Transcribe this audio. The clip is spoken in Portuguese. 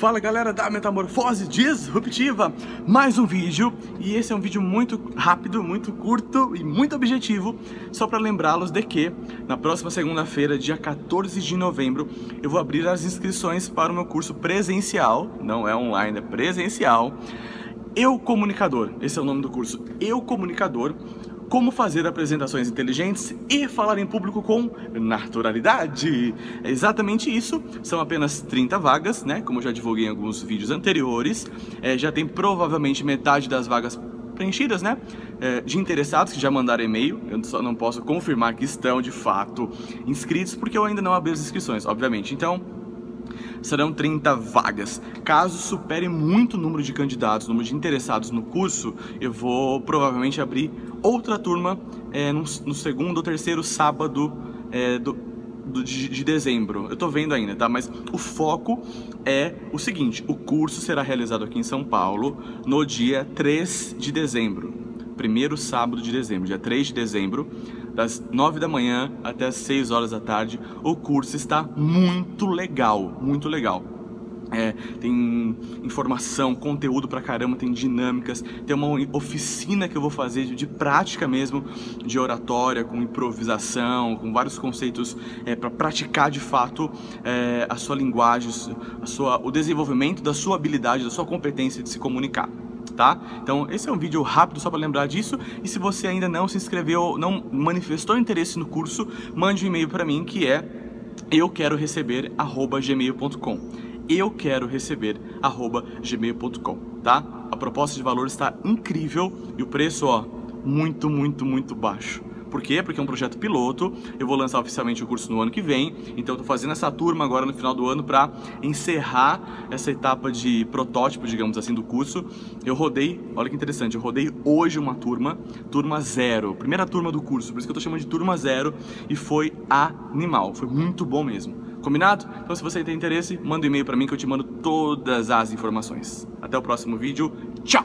Fala galera da Metamorfose Disruptiva, mais um vídeo e esse é um vídeo muito rápido, muito curto e muito objetivo só para lembrá-los de que na próxima segunda-feira, dia 14 de novembro, eu vou abrir as inscrições para o meu curso presencial, não é online, é presencial, Eu Comunicador, esse é o nome do curso, Eu Comunicador, como fazer apresentações inteligentes e falar em público com naturalidade. É exatamente isso, são apenas 30 vagas, né? Como eu já divulguei em alguns vídeos anteriores, é, já tem provavelmente metade das vagas preenchidas, né? É, de interessados que já mandaram e-mail. Eu só não posso confirmar que estão de fato inscritos porque eu ainda não abri as inscrições, obviamente. Então, serão 30 vagas. Caso supere muito o número de candidatos, o número de interessados no curso, eu vou provavelmente abrir outra turma é, no, no, segundo ou terceiro sábado é, do, do, de, de, dezembro. Eu tô vendo ainda, tá? Mas o foco é o seguinte: o curso será realizado aqui em São Paulo no dia 3 de dezembro. Primeiro sábado de dezembro, dia 3 de dezembro das 9 da manhã até as 6 horas da tarde. O curso está muito legal, muito legal. É, tem informação, conteúdo pra caramba, tem dinâmicas, tem uma oficina que eu vou fazer de, prática mesmo, de oratória, com improvisação, com vários conceitos é, para praticar de fato é, a sua linguagem, a sua, o desenvolvimento da sua habilidade, da sua competência de se comunicar tá? Então esse é um vídeo rápido só para lembrar disso e se você ainda não se inscreveu, não manifestou interesse no curso, mande um e-mail para mim que é eu quero receber gmail.com eu quero receber gmail.com, tá? A proposta de valor está incrível e o preço, ó, muito, muito, muito baixo. Por quê? Porque é um projeto piloto. Eu vou lançar oficialmente o curso no ano que vem. Então, estou fazendo essa turma agora no final do ano para encerrar essa etapa de protótipo, digamos assim, do curso. Eu rodei, olha que interessante, eu rodei hoje uma turma, turma zero, primeira turma do curso, por isso que eu estou chamando de turma zero e foi animal, foi muito bom mesmo. Combinado? Então, se você tem interesse, manda um e-mail para mim que eu te mando todas as informações. Até o próximo vídeo. Tchau!